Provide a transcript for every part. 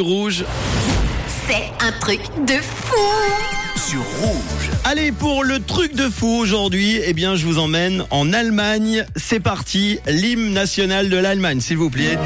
Rouge. C'est un truc de fou sur rouge. Allez, pour le truc de fou aujourd'hui, eh bien, je vous emmène en Allemagne. C'est parti, l'hymne national de l'Allemagne, s'il vous plaît.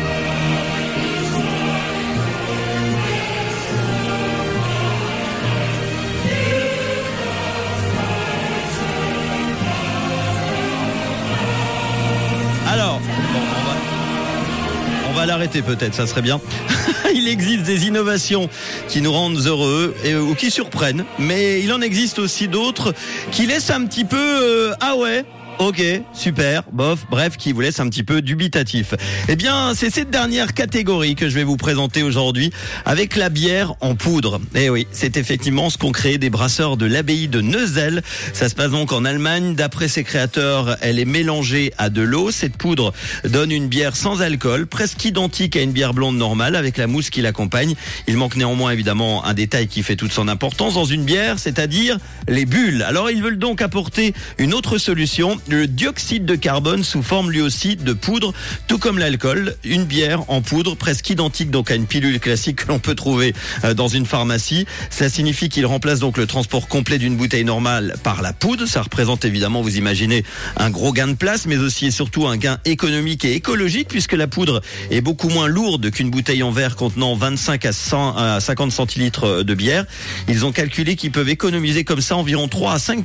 On va l'arrêter peut-être, ça serait bien. il existe des innovations qui nous rendent heureux et, ou qui surprennent, mais il en existe aussi d'autres qui laissent un petit peu euh, ah ouais. Ok, super, bof, bref, qui vous laisse un petit peu dubitatif. Eh bien, c'est cette dernière catégorie que je vais vous présenter aujourd'hui avec la bière en poudre. Eh oui, c'est effectivement ce qu'ont créé des brasseurs de l'abbaye de Neuzel. Ça se passe donc en Allemagne. D'après ses créateurs, elle est mélangée à de l'eau. Cette poudre donne une bière sans alcool, presque identique à une bière blonde normale avec la mousse qui l'accompagne. Il manque néanmoins évidemment un détail qui fait toute son importance dans une bière, c'est-à-dire les bulles. Alors ils veulent donc apporter une autre solution le dioxyde de carbone sous forme lui aussi de poudre, tout comme l'alcool. Une bière en poudre presque identique donc à une pilule classique que l'on peut trouver euh, dans une pharmacie. Ça signifie qu'il remplace donc le transport complet d'une bouteille normale par la poudre. Ça représente évidemment, vous imaginez, un gros gain de place, mais aussi et surtout un gain économique et écologique puisque la poudre est beaucoup moins lourde qu'une bouteille en verre contenant 25 à, 100, à 50 centilitres de bière. Ils ont calculé qu'ils peuvent économiser comme ça environ 3 à 5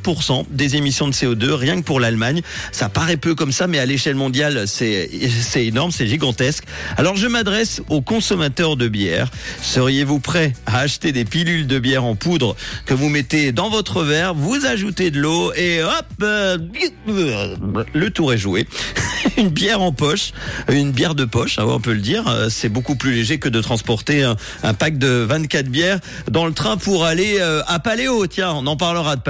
des émissions de CO2 rien que pour l'Allemagne. Ça paraît peu comme ça, mais à l'échelle mondiale, c'est énorme, c'est gigantesque. Alors je m'adresse aux consommateurs de bière. Seriez-vous prêts à acheter des pilules de bière en poudre que vous mettez dans votre verre, vous ajoutez de l'eau et hop, euh, le tour est joué. une bière en poche, une bière de poche, hein, on peut le dire. Euh, c'est beaucoup plus léger que de transporter un, un, pack de 24 bières dans le train pour aller euh, à Paléo. Tiens, on en parlera de Paléo.